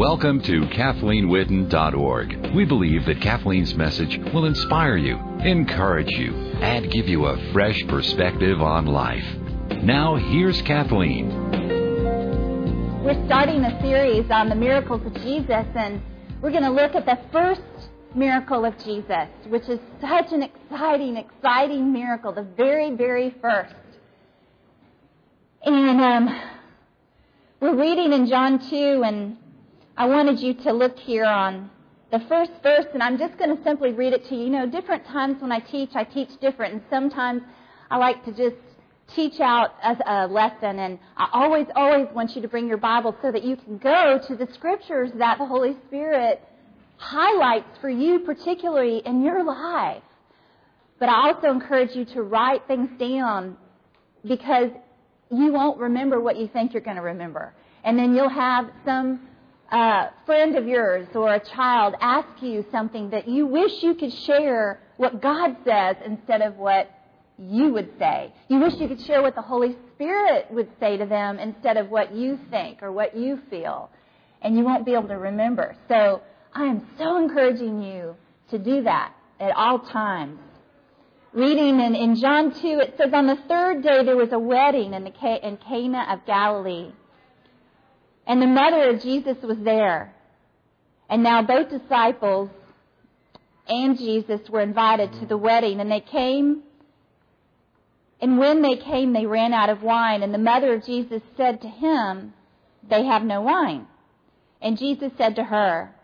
Welcome to KathleenWitten.org. We believe that Kathleen's message will inspire you, encourage you, and give you a fresh perspective on life. Now, here's Kathleen. We're starting a series on the miracles of Jesus, and we're going to look at the first miracle of Jesus, which is such an exciting, exciting miracle, the very, very first. And um, we're reading in John 2, and I wanted you to look here on the first verse, and I'm just going to simply read it to you. You know, different times when I teach, I teach different, and sometimes I like to just teach out a, a lesson, and I always, always want you to bring your Bible so that you can go to the scriptures that the Holy Spirit highlights for you, particularly in your life. But I also encourage you to write things down because you won't remember what you think you're going to remember. And then you'll have some a friend of yours or a child ask you something that you wish you could share what God says instead of what you would say. You wish you could share what the Holy Spirit would say to them instead of what you think or what you feel. And you won't be able to remember. So I am so encouraging you to do that at all times. Reading in, in John 2, it says, On the third day there was a wedding in, the, in Cana of Galilee and the mother of Jesus was there. And now both disciples and Jesus were invited to the wedding, and they came. And when they came, they ran out of wine. And the mother of Jesus said to him, They have no wine. And Jesus said to her,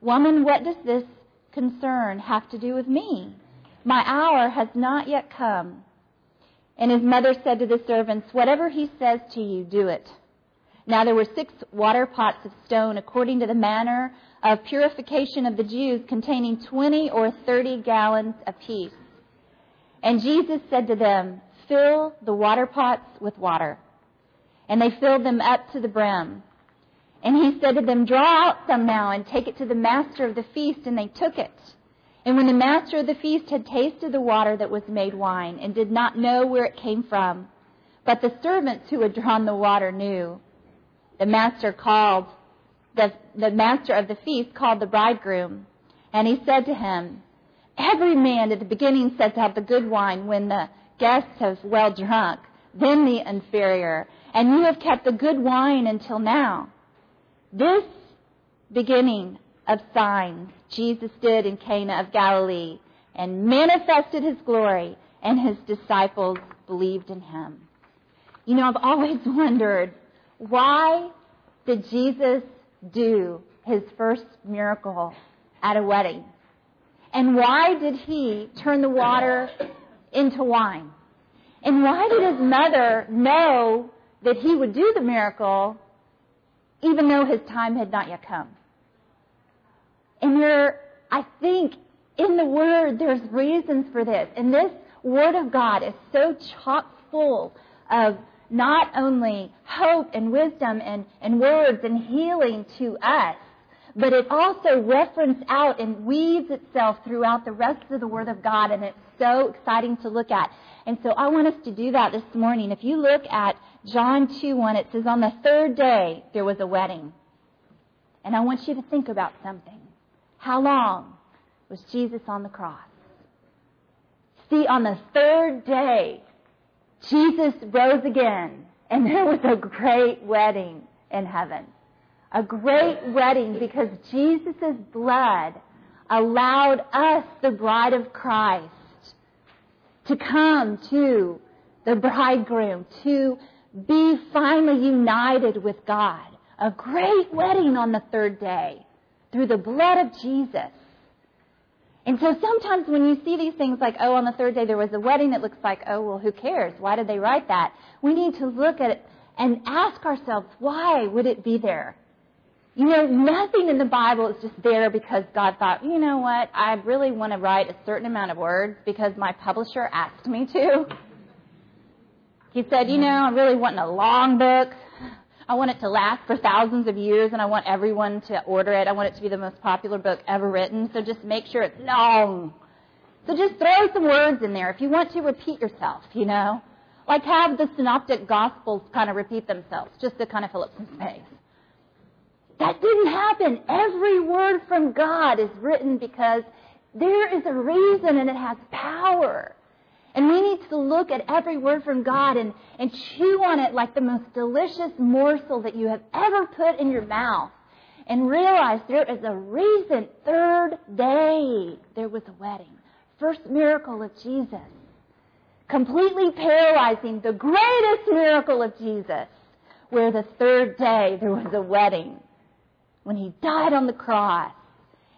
Woman, what does this concern have to do with me? My hour has not yet come. And his mother said to the servants, Whatever he says to you, do it. Now there were six water pots of stone according to the manner of purification of the Jews, containing 20 or 30 gallons apiece. And Jesus said to them, Fill the water pots with water. And they filled them up to the brim. And he said to them, Draw out some now and take it to the master of the feast. And they took it. And when the master of the feast had tasted the water that was made wine, and did not know where it came from, but the servants who had drawn the water knew, the master called, the, the master of the feast called the bridegroom, and he said to him, Every man at the beginning sets out the good wine when the guests have well drunk, then the inferior, and you have kept the good wine until now. This beginning of signs Jesus did in Cana of Galilee and manifested his glory, and his disciples believed in him. You know, I've always wondered why did Jesus do his first miracle at a wedding? And why did he turn the water into wine? And why did his mother know that he would do the miracle even though his time had not yet come? And there, I think in the Word, there's reasons for this. And this Word of God is so chock full of not only hope and wisdom and, and words and healing to us, but it also references out and weaves itself throughout the rest of the Word of God, and it's so exciting to look at. And so I want us to do that this morning. If you look at John 2 1, it says, On the third day there was a wedding. And I want you to think about something. How long was Jesus on the cross? See, on the third day, Jesus rose again, and there was a great wedding in heaven. A great wedding because Jesus' blood allowed us, the bride of Christ, to come to the bridegroom, to be finally united with God. A great wedding on the third day through the blood of Jesus. And so sometimes when you see these things like, oh, on the third day there was a wedding, it looks like, oh, well, who cares? Why did they write that? We need to look at it and ask ourselves, why would it be there? You know, nothing in the Bible is just there because God thought, you know what, I really want to write a certain amount of words because my publisher asked me to. He said, you know, I'm really wanting a long book. I want it to last for thousands of years and I want everyone to order it. I want it to be the most popular book ever written. So just make sure it's long. So just throw some words in there if you want to repeat yourself, you know. Like have the synoptic gospels kind of repeat themselves just to kind of fill up some space. That didn't happen. Every word from God is written because there is a reason and it has power. And we need to look at every word from God and, and chew on it like the most delicious morsel that you have ever put in your mouth. And realize there is a reason. Third day, there was a wedding. First miracle of Jesus. Completely paralyzing, the greatest miracle of Jesus, where the third day there was a wedding. When he died on the cross.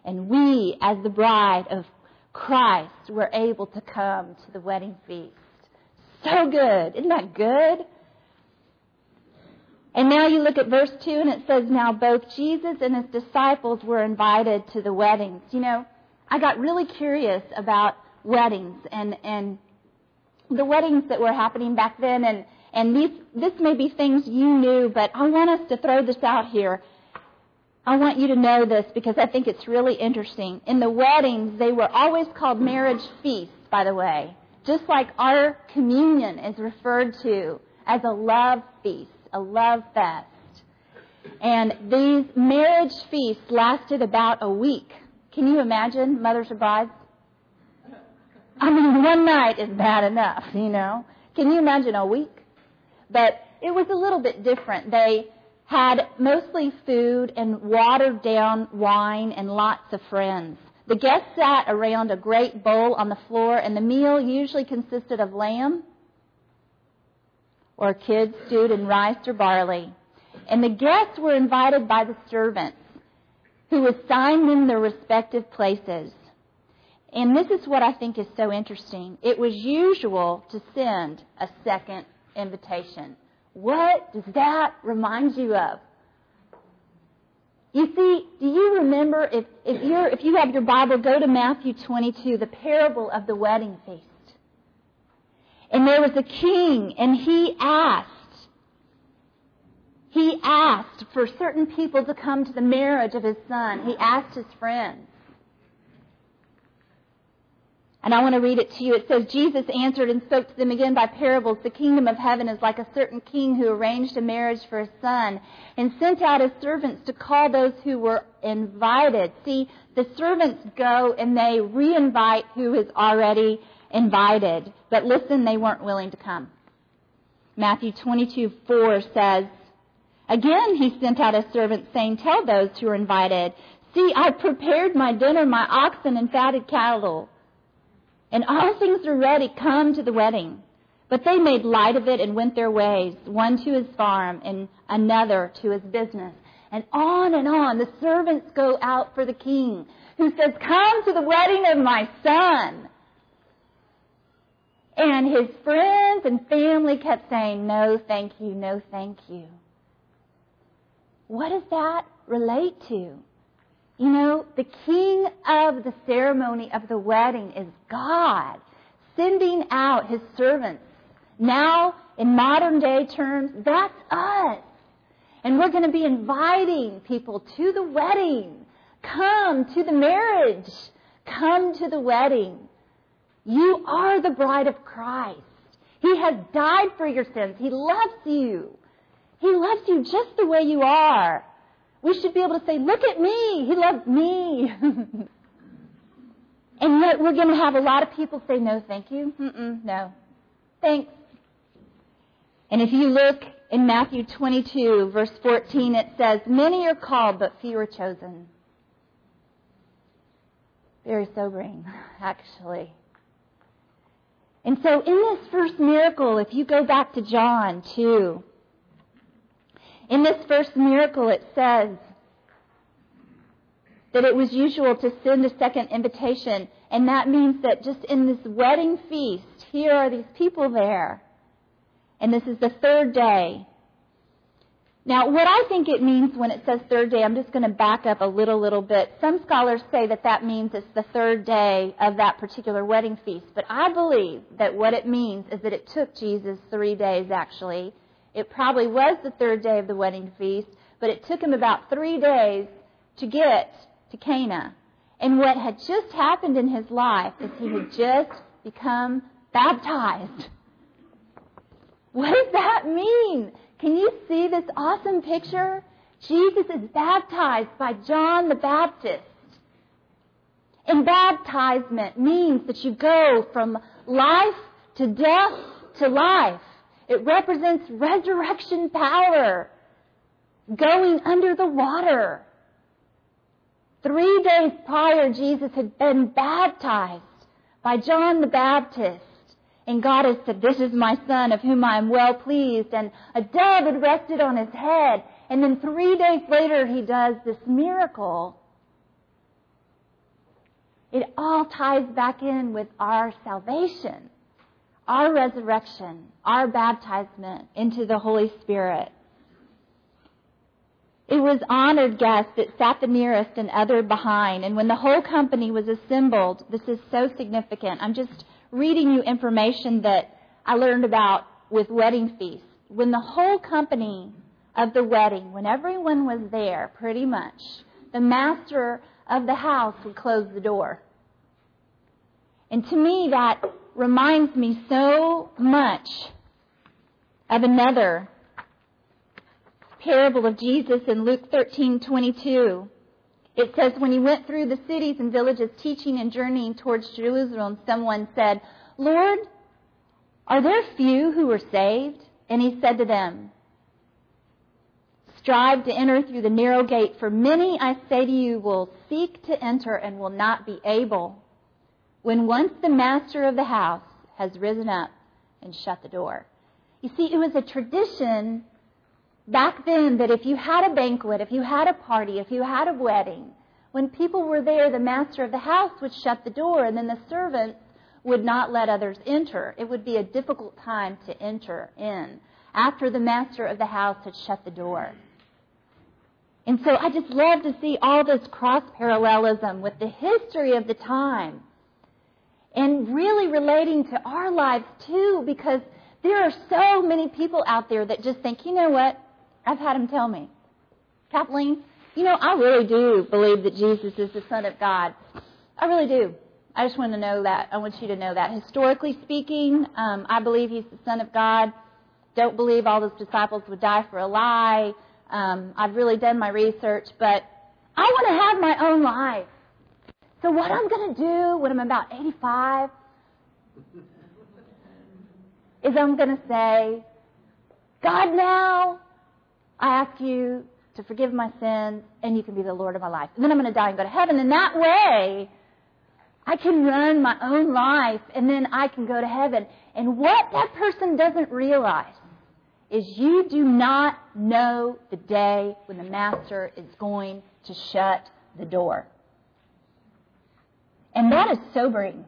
And we, as the bride of Christ were able to come to the wedding feast. So good. Isn't that good? And now you look at verse 2 and it says, Now both Jesus and his disciples were invited to the weddings. You know, I got really curious about weddings and, and the weddings that were happening back then. And, and these, this may be things you knew, but I want us to throw this out here. I want you to know this because I think it's really interesting. In the weddings, they were always called marriage feasts, by the way. Just like our communion is referred to as a love feast, a love fest. And these marriage feasts lasted about a week. Can you imagine, mothers or brides? I mean, one night is bad enough, you know. Can you imagine a week? But it was a little bit different. They had mostly food and watered down wine and lots of friends. The guests sat around a great bowl on the floor, and the meal usually consisted of lamb or kid stewed in rice or barley. And the guests were invited by the servants who assigned them their respective places. And this is what I think is so interesting. It was usual to send a second invitation. What does that remind you of? You see, do you remember if, if you're if you have your Bible, go to Matthew 22, the parable of the wedding feast. And there was a king, and he asked, he asked for certain people to come to the marriage of his son. He asked his friends. And I want to read it to you. It says, Jesus answered and spoke to them again by parables. The kingdom of heaven is like a certain king who arranged a marriage for his son and sent out his servants to call those who were invited. See, the servants go and they re-invite who is already invited. But listen, they weren't willing to come. Matthew 22, 4 says, Again, he sent out his servants saying, Tell those who are invited, See, I've prepared my dinner, my oxen and fatted cattle and all things are ready. Come to the wedding. But they made light of it and went their ways, one to his farm and another to his business. And on and on, the servants go out for the king, who says, Come to the wedding of my son. And his friends and family kept saying, No, thank you, no, thank you. What does that relate to? You know, the king of the ceremony of the wedding is God, sending out his servants. Now, in modern day terms, that's us. And we're going to be inviting people to the wedding. Come to the marriage. Come to the wedding. You are the bride of Christ. He has died for your sins. He loves you. He loves you just the way you are. We should be able to say, look at me. He loved me. and yet we're going to have a lot of people say, no, thank you. Mm-mm, no. Thanks. And if you look in Matthew 22, verse 14, it says, Many are called, but few are chosen. Very sobering, actually. And so in this first miracle, if you go back to John 2, in this first miracle, it says that it was usual to send a second invitation, and that means that just in this wedding feast, here are these people there, and this is the third day. Now, what I think it means when it says third day, I'm just going to back up a little, little bit. Some scholars say that that means it's the third day of that particular wedding feast. But I believe that what it means is that it took Jesus three days, actually, it probably was the third day of the wedding feast, but it took him about three days to get to Cana. And what had just happened in his life is he had just become baptized. What does that mean? Can you see this awesome picture? Jesus is baptized by John the Baptist. And baptizement means that you go from life to death to life. It represents resurrection power. Going under the water. Three days prior, Jesus had been baptized by John the Baptist. And God had said, This is my son of whom I am well pleased. And a dove had rested on his head. And then three days later, he does this miracle. It all ties back in with our salvation, our resurrection, our baptizement into the Holy Spirit. It was honored guests that sat the nearest and other behind. And when the whole company was assembled, this is so significant. I'm just reading you information that I learned about with wedding feasts. When the whole company of the wedding, when everyone was there, pretty much, the master of the house would close the door. And to me, that reminds me so much of another parable of Jesus in Luke 13:22. It says when he went through the cities and villages teaching and journeying towards Jerusalem, someone said, "Lord, are there few who are saved?" And he said to them, Strive to enter through the narrow gate, for many, I say to you, will seek to enter and will not be able. When once the master of the house has risen up and shut the door. You see, it was a tradition back then that if you had a banquet, if you had a party, if you had a wedding, when people were there, the master of the house would shut the door and then the servants would not let others enter. It would be a difficult time to enter in after the master of the house had shut the door. And so I just love to see all this cross parallelism with the history of the time and really relating to our lives too because there are so many people out there that just think, you know what? I've had them tell me, Kathleen, you know, I really do believe that Jesus is the Son of God. I really do. I just want to know that. I want you to know that. Historically speaking, um, I believe he's the Son of God. Don't believe all those disciples would die for a lie. Um, I've really done my research, but I want to have my own life. So what I'm going to do when I'm about 85 is I'm going to say, God, now I ask you to forgive my sins, and you can be the Lord of my life. And then I'm going to die and go to heaven. And that way, I can run my own life, and then I can go to heaven. And what that person doesn't realize is you do not know the day when the master is going to shut the door. And that is sobering.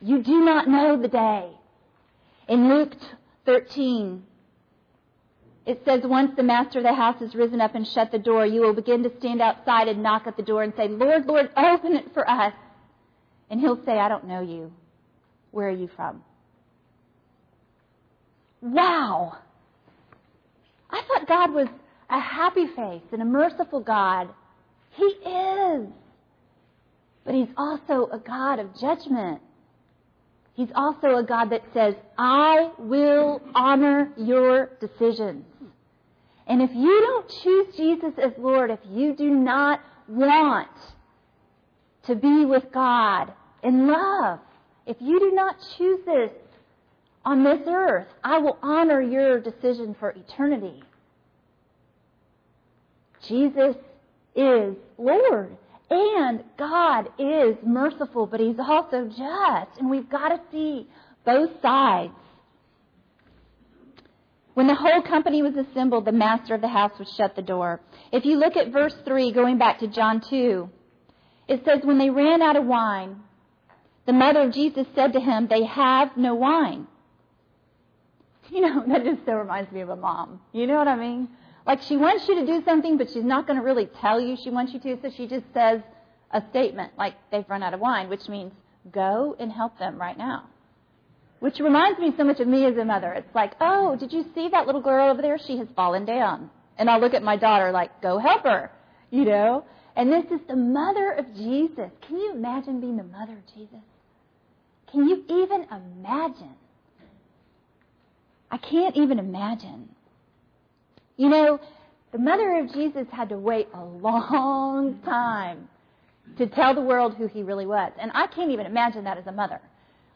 You do not know the day. In Luke 13, it says, Once the master of the house has risen up and shut the door, you will begin to stand outside and knock at the door and say, Lord, Lord, open it for us. And he'll say, I don't know you. Where are you from? Wow. I thought God was a happy face and a merciful God. He is. But He's also a God of judgment. He's also a God that says, I will honor your decisions. And if you don't choose Jesus as Lord, if you do not want to be with God in love, if you do not choose this, on this earth. I will honor your decision for eternity. Jesus is Lord. And God is merciful, but He's also just. And we've got to see both sides. When the whole company was assembled, the master of the house would shut the door. If you look at verse 3, going back to John 2, it says, When they ran out of wine, the mother of Jesus said to him, They have no wine. You know, that just so reminds me of a mom. You know what I mean? Like she wants you to do something, but she's not going to really tell you she wants you to, so she just says a statement like they've run out of wine, which means go and help them right now. Which reminds me so much of me as a mother. It's like, oh, did you see that little girl over there? She has fallen down. And I'll look at my daughter like, go help her. You know? And this is the mother of Jesus. Can you imagine being the mother of Jesus? Can you even imagine I can't even imagine. You know, The mother of Jesus had to wait a long time to tell the world who he really was. And I can't even imagine that as a mother.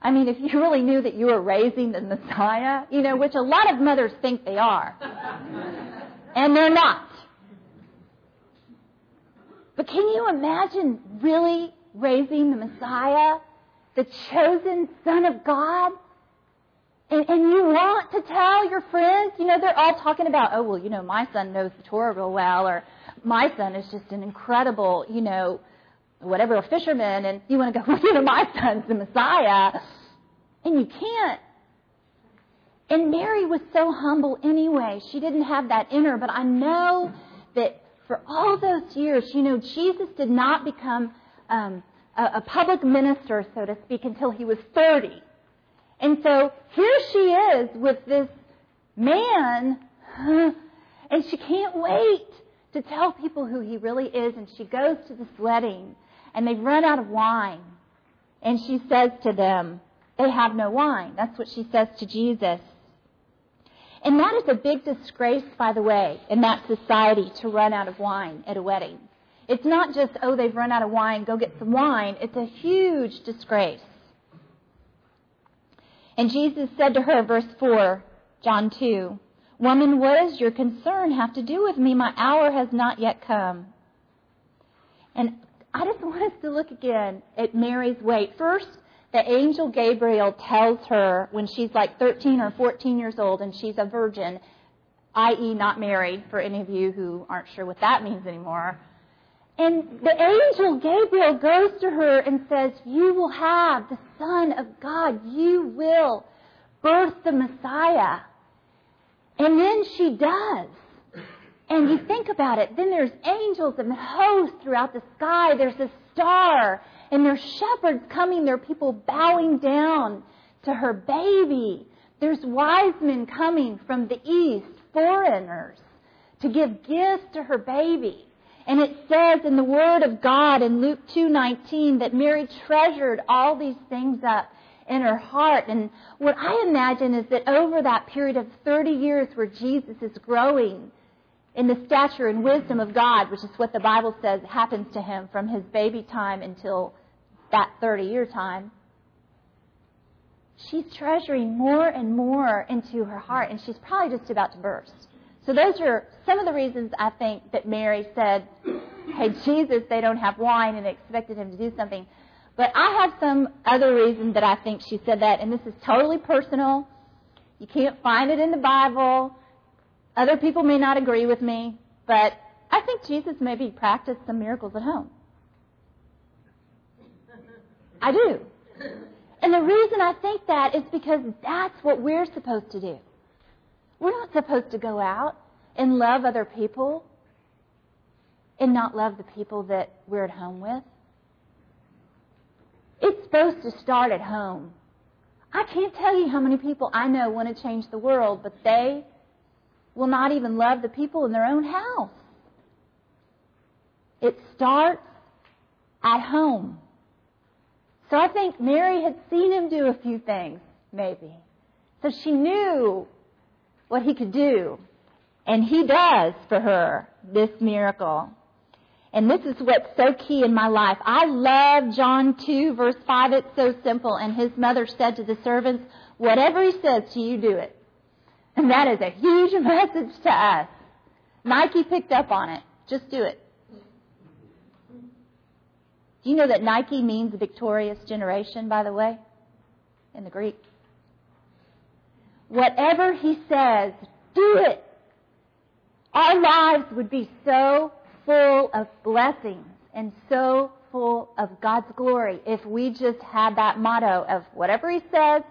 I mean, if you really knew that you were raising the Messiah, you know, which a lot of mothers think they are, and they're not. But can you imagine really raising the Messiah, the chosen Son of God? And, and, you want to tell your friends, you know, they're all talking about, oh, well, you know, my son knows the Torah real well, or my son is just an incredible, you know, whatever, a fisherman, and you want to go, well, you know, my son's the Messiah. And you can't. And Mary was so humble anyway. She didn't have that inner, but I know that for all those years, you know, Jesus did not become um, a, a public minister, so to speak, until he was 30. And so here she is with this man, and she can't wait to tell people who he really is. And she goes to this wedding, and they've run out of wine. And she says to them, They have no wine. That's what she says to Jesus. And that is a big disgrace, by the way, in that society to run out of wine at a wedding. It's not just, oh, they've run out of wine, go get some wine. It's a huge disgrace. And Jesus said to her, verse 4, John 2, Woman, what does your concern have to do with me? My hour has not yet come. And I just want us to look again at Mary's weight. First, the angel Gabriel tells her when she's like 13 or 14 years old and she's a virgin, i.e., not married, for any of you who aren't sure what that means anymore. And the angel Gabriel goes to her and says, You will have the Son of God. You will birth the Messiah. And then she does. And you think about it, then there's angels and hosts throughout the sky. There's a star and there's shepherds coming. There are people bowing down to her baby. There's wise men coming from the east, foreigners, to give gifts to her baby. And it says in the Word of God in Luke 2:19 that Mary treasured all these things up in her heart. And what I imagine is that over that period of 30 years where Jesus is growing in the stature and wisdom of God, which is what the Bible says happens to him from his baby time until that 30 year time, she's treasuring more and more into her heart, and she's probably just about to burst. So, those are some of the reasons I think that Mary said, Hey, Jesus, they don't have wine, and expected him to do something. But I have some other reason that I think she said that, and this is totally personal. You can't find it in the Bible. Other people may not agree with me, but I think Jesus maybe practiced some miracles at home. I do. And the reason I think that is because that's what we're supposed to do. We're not supposed to go out and love other people and not love the people that we're at home with. It's supposed to start at home. I can't tell you how many people I know want to change the world, but they will not even love the people in their own house. It starts at home. So I think Mary had seen him do a few things, maybe. So she knew what he could do. And he does for her this miracle. And this is what's so key in my life. I love John 2, verse 5. It's so simple. And his mother said to the servants, Whatever he says to you, do it. And that is a huge message to us. Nike picked up on it. Just do it. Do you know that Nike means victorious generation, by the way, in the Greek? Whatever he says, do it. Our lives would be so full of blessings and so full of God's glory if we just had that motto of whatever he says,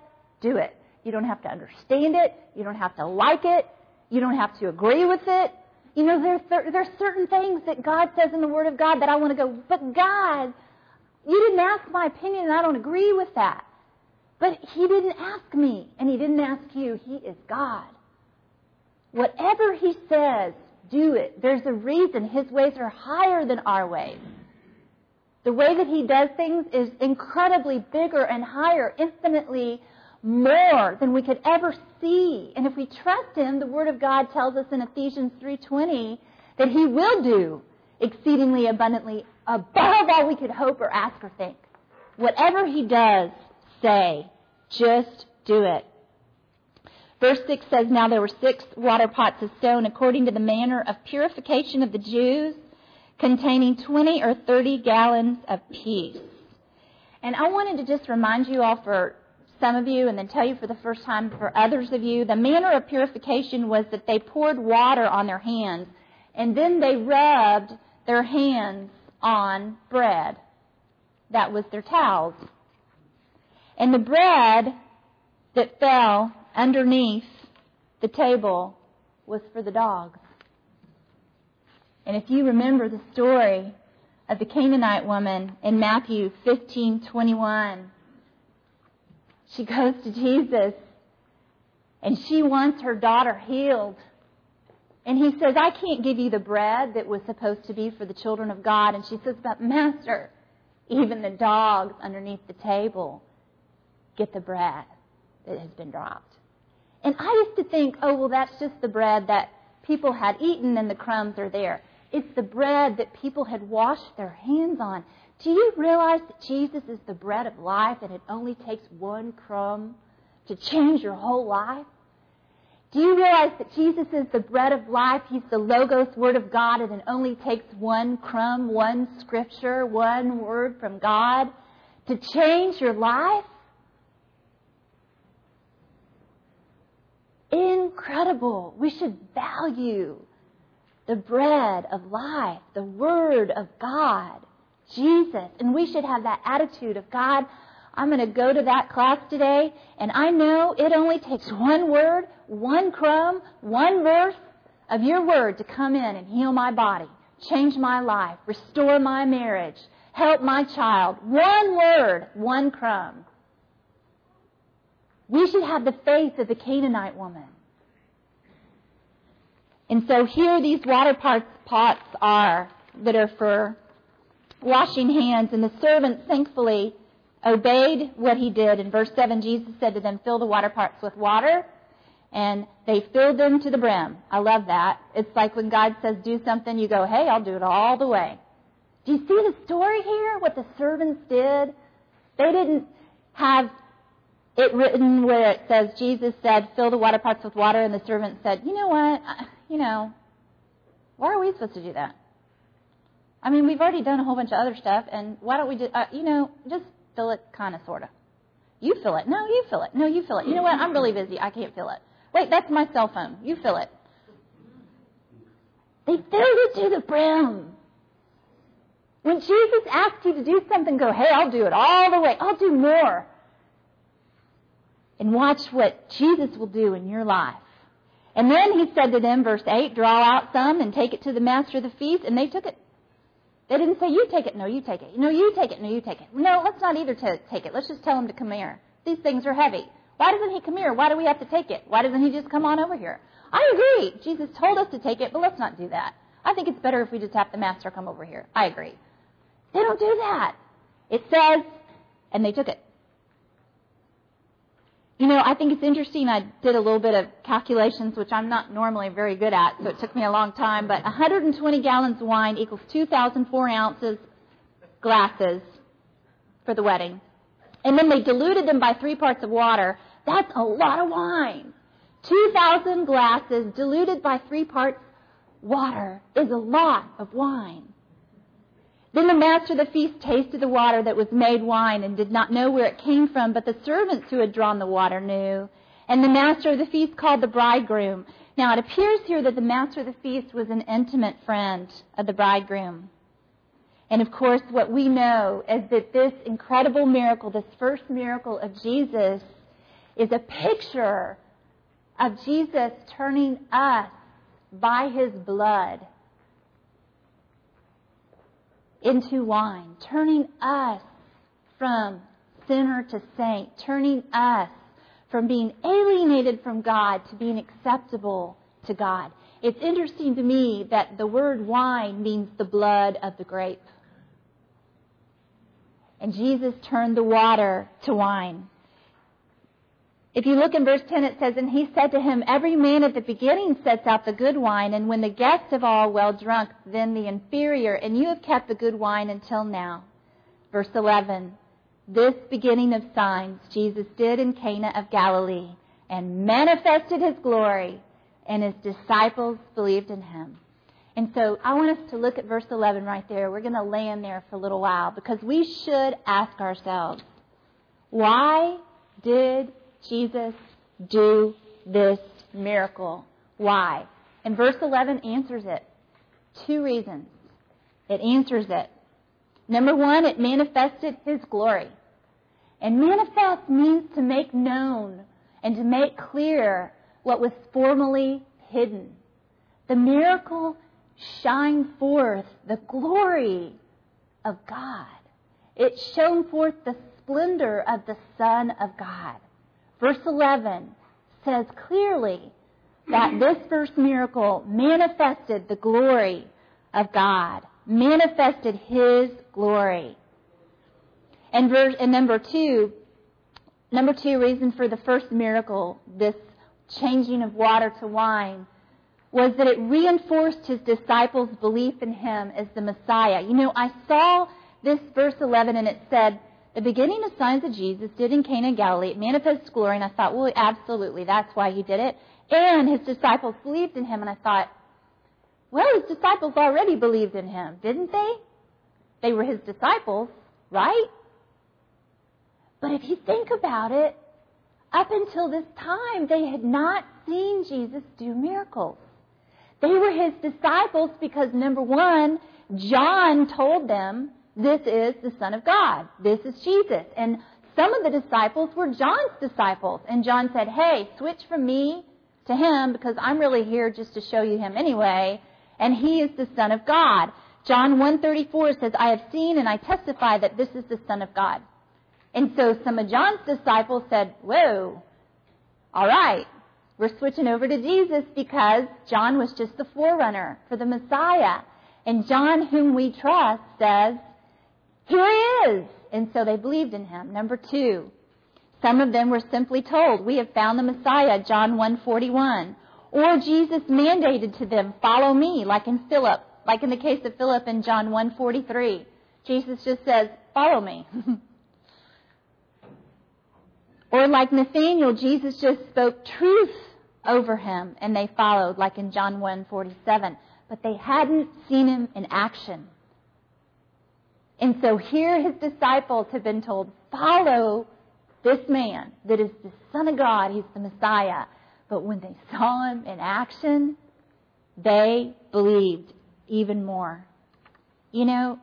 do it. You don't have to understand it. You don't have to like it. You don't have to agree with it. You know, there's, there, there's certain things that God says in the Word of God that I want to go, but God, you didn't ask my opinion and I don't agree with that. But He didn't ask me and He didn't ask you. He is God. Whatever He says, do it. There's a reason. His ways are higher than our ways. The way that He does things is incredibly bigger and higher, infinitely more than we could ever see. And if we trust him, the word of God tells us in Ephesians 3:20 that He will do exceedingly abundantly above all we could hope or ask or think. Whatever He does, say, just do it. Verse 6 says, Now there were six water pots of stone according to the manner of purification of the Jews, containing 20 or 30 gallons of peace. And I wanted to just remind you all for some of you and then tell you for the first time for others of you, the manner of purification was that they poured water on their hands and then they rubbed their hands on bread. That was their towels. And the bread that fell underneath the table was for the dogs. And if you remember the story of the Canaanite woman in Matthew 15:21, she goes to Jesus and she wants her daughter healed. And he says, I can't give you the bread that was supposed to be for the children of God. And she says, But Master, even the dogs underneath the table get the bread that has been dropped. And I used to think, oh, well, that's just the bread that people had eaten and the crumbs are there. It's the bread that people had washed their hands on. Do you realize that Jesus is the bread of life and it only takes one crumb to change your whole life? Do you realize that Jesus is the bread of life? He's the Logos Word of God and it only takes one crumb, one scripture, one word from God to change your life? Incredible. We should value the bread of life, the Word of God, Jesus. And we should have that attitude of God, I'm going to go to that class today, and I know it only takes one word, one crumb, one verse of your word to come in and heal my body, change my life, restore my marriage, help my child. One word, one crumb. We should have the faith of the Canaanite woman. And so here these water pots are that are for washing hands, and the servants thankfully obeyed what he did. In verse 7, Jesus said to them, Fill the water pots with water, and they filled them to the brim. I love that. It's like when God says, Do something, you go, Hey, I'll do it all the way. Do you see the story here? What the servants did? They didn't have it written where it says, Jesus said, Fill the water pots with water, and the servant said, You know what? You know, why are we supposed to do that? I mean, we've already done a whole bunch of other stuff, and why don't we just, uh, you know, just fill it kind of, sort of. You fill it. No, you fill it. No, you fill it. You know what? I'm really busy. I can't fill it. Wait, that's my cell phone. You fill it. They filled it to the brim. When Jesus asks you to do something, go, hey, I'll do it all the way. I'll do more. And watch what Jesus will do in your life. And then he said to them, verse 8, draw out some and take it to the master of the feast. And they took it. They didn't say, you take it. No, you take it. No, you take it. No, you take it. No, let's not either t- take it. Let's just tell him to come here. These things are heavy. Why doesn't he come here? Why do we have to take it? Why doesn't he just come on over here? I agree. Jesus told us to take it, but let's not do that. I think it's better if we just have the master come over here. I agree. They don't do that. It says, and they took it. You know, I think it's interesting. I did a little bit of calculations, which I'm not normally very good at, so it took me a long time. But 120 gallons of wine equals 2,004 ounces glasses for the wedding. And then they diluted them by three parts of water. That's a lot of wine. 2,000 glasses diluted by three parts water is a lot of wine. Then the master of the feast tasted the water that was made wine and did not know where it came from, but the servants who had drawn the water knew. And the master of the feast called the bridegroom. Now it appears here that the master of the feast was an intimate friend of the bridegroom. And of course, what we know is that this incredible miracle, this first miracle of Jesus, is a picture of Jesus turning us by his blood into wine, turning us from sinner to saint, turning us from being alienated from God to being acceptable to God. It's interesting to me that the word wine means the blood of the grape. And Jesus turned the water to wine. If you look in verse 10, it says, And he said to him, Every man at the beginning sets out the good wine, and when the guests have all well drunk, then the inferior, and you have kept the good wine until now. Verse 11, This beginning of signs Jesus did in Cana of Galilee, and manifested his glory, and his disciples believed in him. And so I want us to look at verse 11 right there. We're going to land there for a little while because we should ask ourselves, why did Jesus do this miracle? Why? And verse 11 answers it. Two reasons. It answers it. Number one, it manifested his glory. And manifest means to make known and to make clear what was formerly hidden. The miracle shined forth the glory of God. It shone forth the splendor of the Son of God. Verse 11 says clearly that this first miracle manifested the glory of God, manifested His glory. And, verse, and number two, number two reason for the first miracle, this changing of water to wine, was that it reinforced his disciples' belief in him as the Messiah. You know, I saw this verse 11 and it said, the beginning of signs that Jesus did in Cana Galilee, it manifests glory, and I thought, well, absolutely, that's why he did it. And his disciples believed in him, and I thought, well, his disciples already believed in him, didn't they? They were his disciples, right? But if you think about it, up until this time, they had not seen Jesus do miracles. They were his disciples because, number one, John told them this is the Son of God. This is Jesus. And some of the disciples were John's disciples. And John said, hey, switch from me to him because I'm really here just to show you him anyway. And he is the Son of God. John 134 says, I have seen and I testify that this is the Son of God. And so some of John's disciples said, whoa, all right, we're switching over to Jesus because John was just the forerunner for the Messiah. And John, whom we trust, says, here he is. And so they believed in him. Number two, some of them were simply told, we have found the Messiah, John 141. Or Jesus mandated to them, follow me, like in Philip, like in the case of Philip in John 143. Jesus just says, follow me. or like Nathaniel, Jesus just spoke truth over him and they followed, like in John 147. But they hadn't seen him in action. And so here his disciples have been told, follow this man that is the Son of God. He's the Messiah. But when they saw him in action, they believed even more. You know,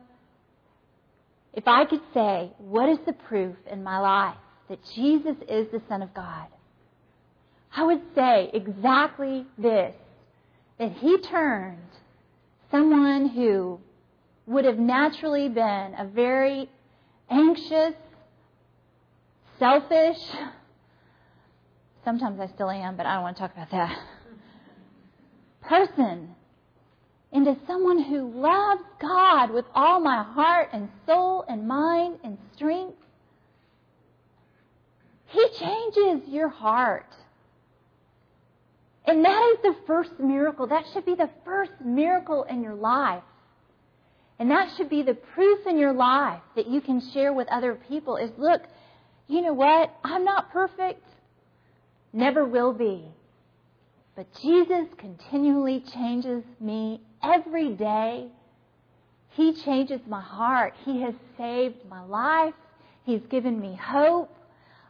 if I could say, what is the proof in my life that Jesus is the Son of God? I would say exactly this that he turned someone who would have naturally been a very anxious, selfish, sometimes I still am, but I don't want to talk about that, person into someone who loves God with all my heart and soul and mind and strength. He changes your heart. And that is the first miracle. That should be the first miracle in your life. And that should be the proof in your life that you can share with other people is look, you know what? I'm not perfect. Never will be. But Jesus continually changes me every day. He changes my heart. He has saved my life. He's given me hope.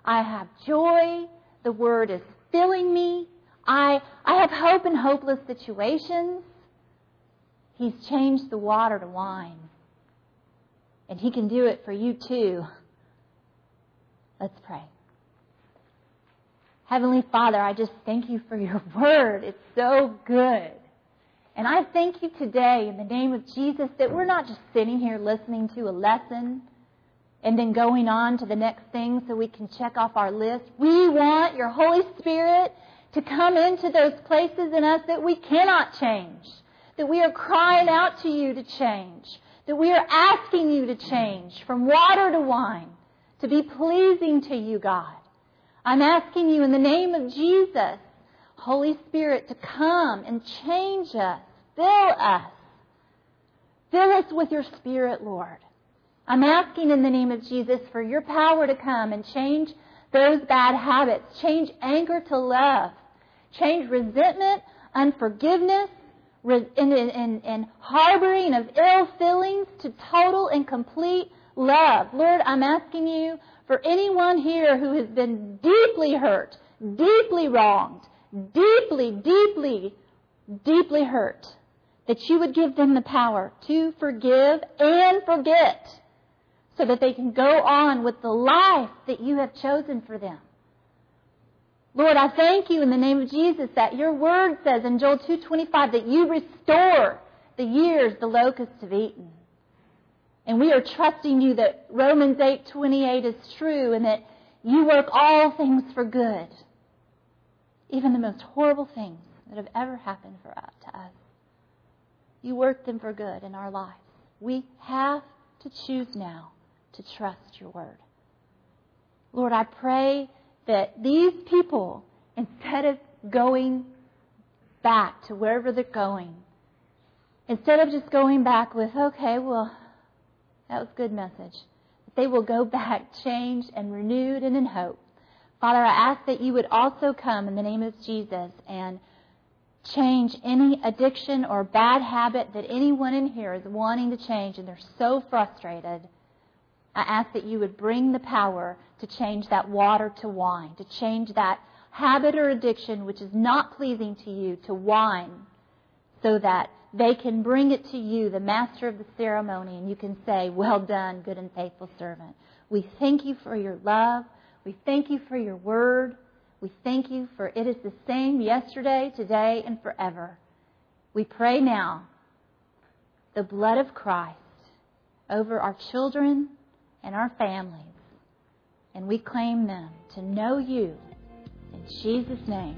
I have joy. The Word is filling me. I, I have hope in hopeless situations. He's changed the water to wine. And He can do it for you too. Let's pray. Heavenly Father, I just thank you for your word. It's so good. And I thank you today in the name of Jesus that we're not just sitting here listening to a lesson and then going on to the next thing so we can check off our list. We want your Holy Spirit to come into those places in us that we cannot change that we are crying out to you to change, that we are asking you to change from water to wine, to be pleasing to you, God. I'm asking you in the name of Jesus, Holy Spirit, to come and change us, fill us. Fill us with your Spirit, Lord. I'm asking in the name of Jesus for your power to come and change those bad habits, change anger to love, change resentment, unforgiveness, and, and, and harboring of ill feelings to total and complete love. Lord, I'm asking you for anyone here who has been deeply hurt, deeply wronged, deeply, deeply, deeply hurt, that you would give them the power to forgive and forget so that they can go on with the life that you have chosen for them. Lord, I thank you in the name of Jesus that your word says in Joel 2.25 that you restore the years the locusts have eaten. And we are trusting you that Romans 8:28 is true and that you work all things for good. Even the most horrible things that have ever happened for us, to us. You work them for good in our lives. We have to choose now to trust your word. Lord, I pray that these people, instead of going back to wherever they're going, instead of just going back with, okay, well, that was a good message, they will go back changed and renewed and in hope. Father, I ask that you would also come in the name of Jesus and change any addiction or bad habit that anyone in here is wanting to change and they're so frustrated. I ask that you would bring the power to change that water to wine, to change that habit or addiction which is not pleasing to you to wine, so that they can bring it to you, the master of the ceremony, and you can say, Well done, good and faithful servant. We thank you for your love. We thank you for your word. We thank you for it is the same yesterday, today, and forever. We pray now the blood of Christ over our children and our families, and we claim them to know you. In Jesus' name,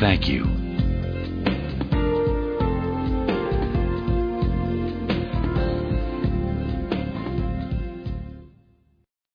Thank you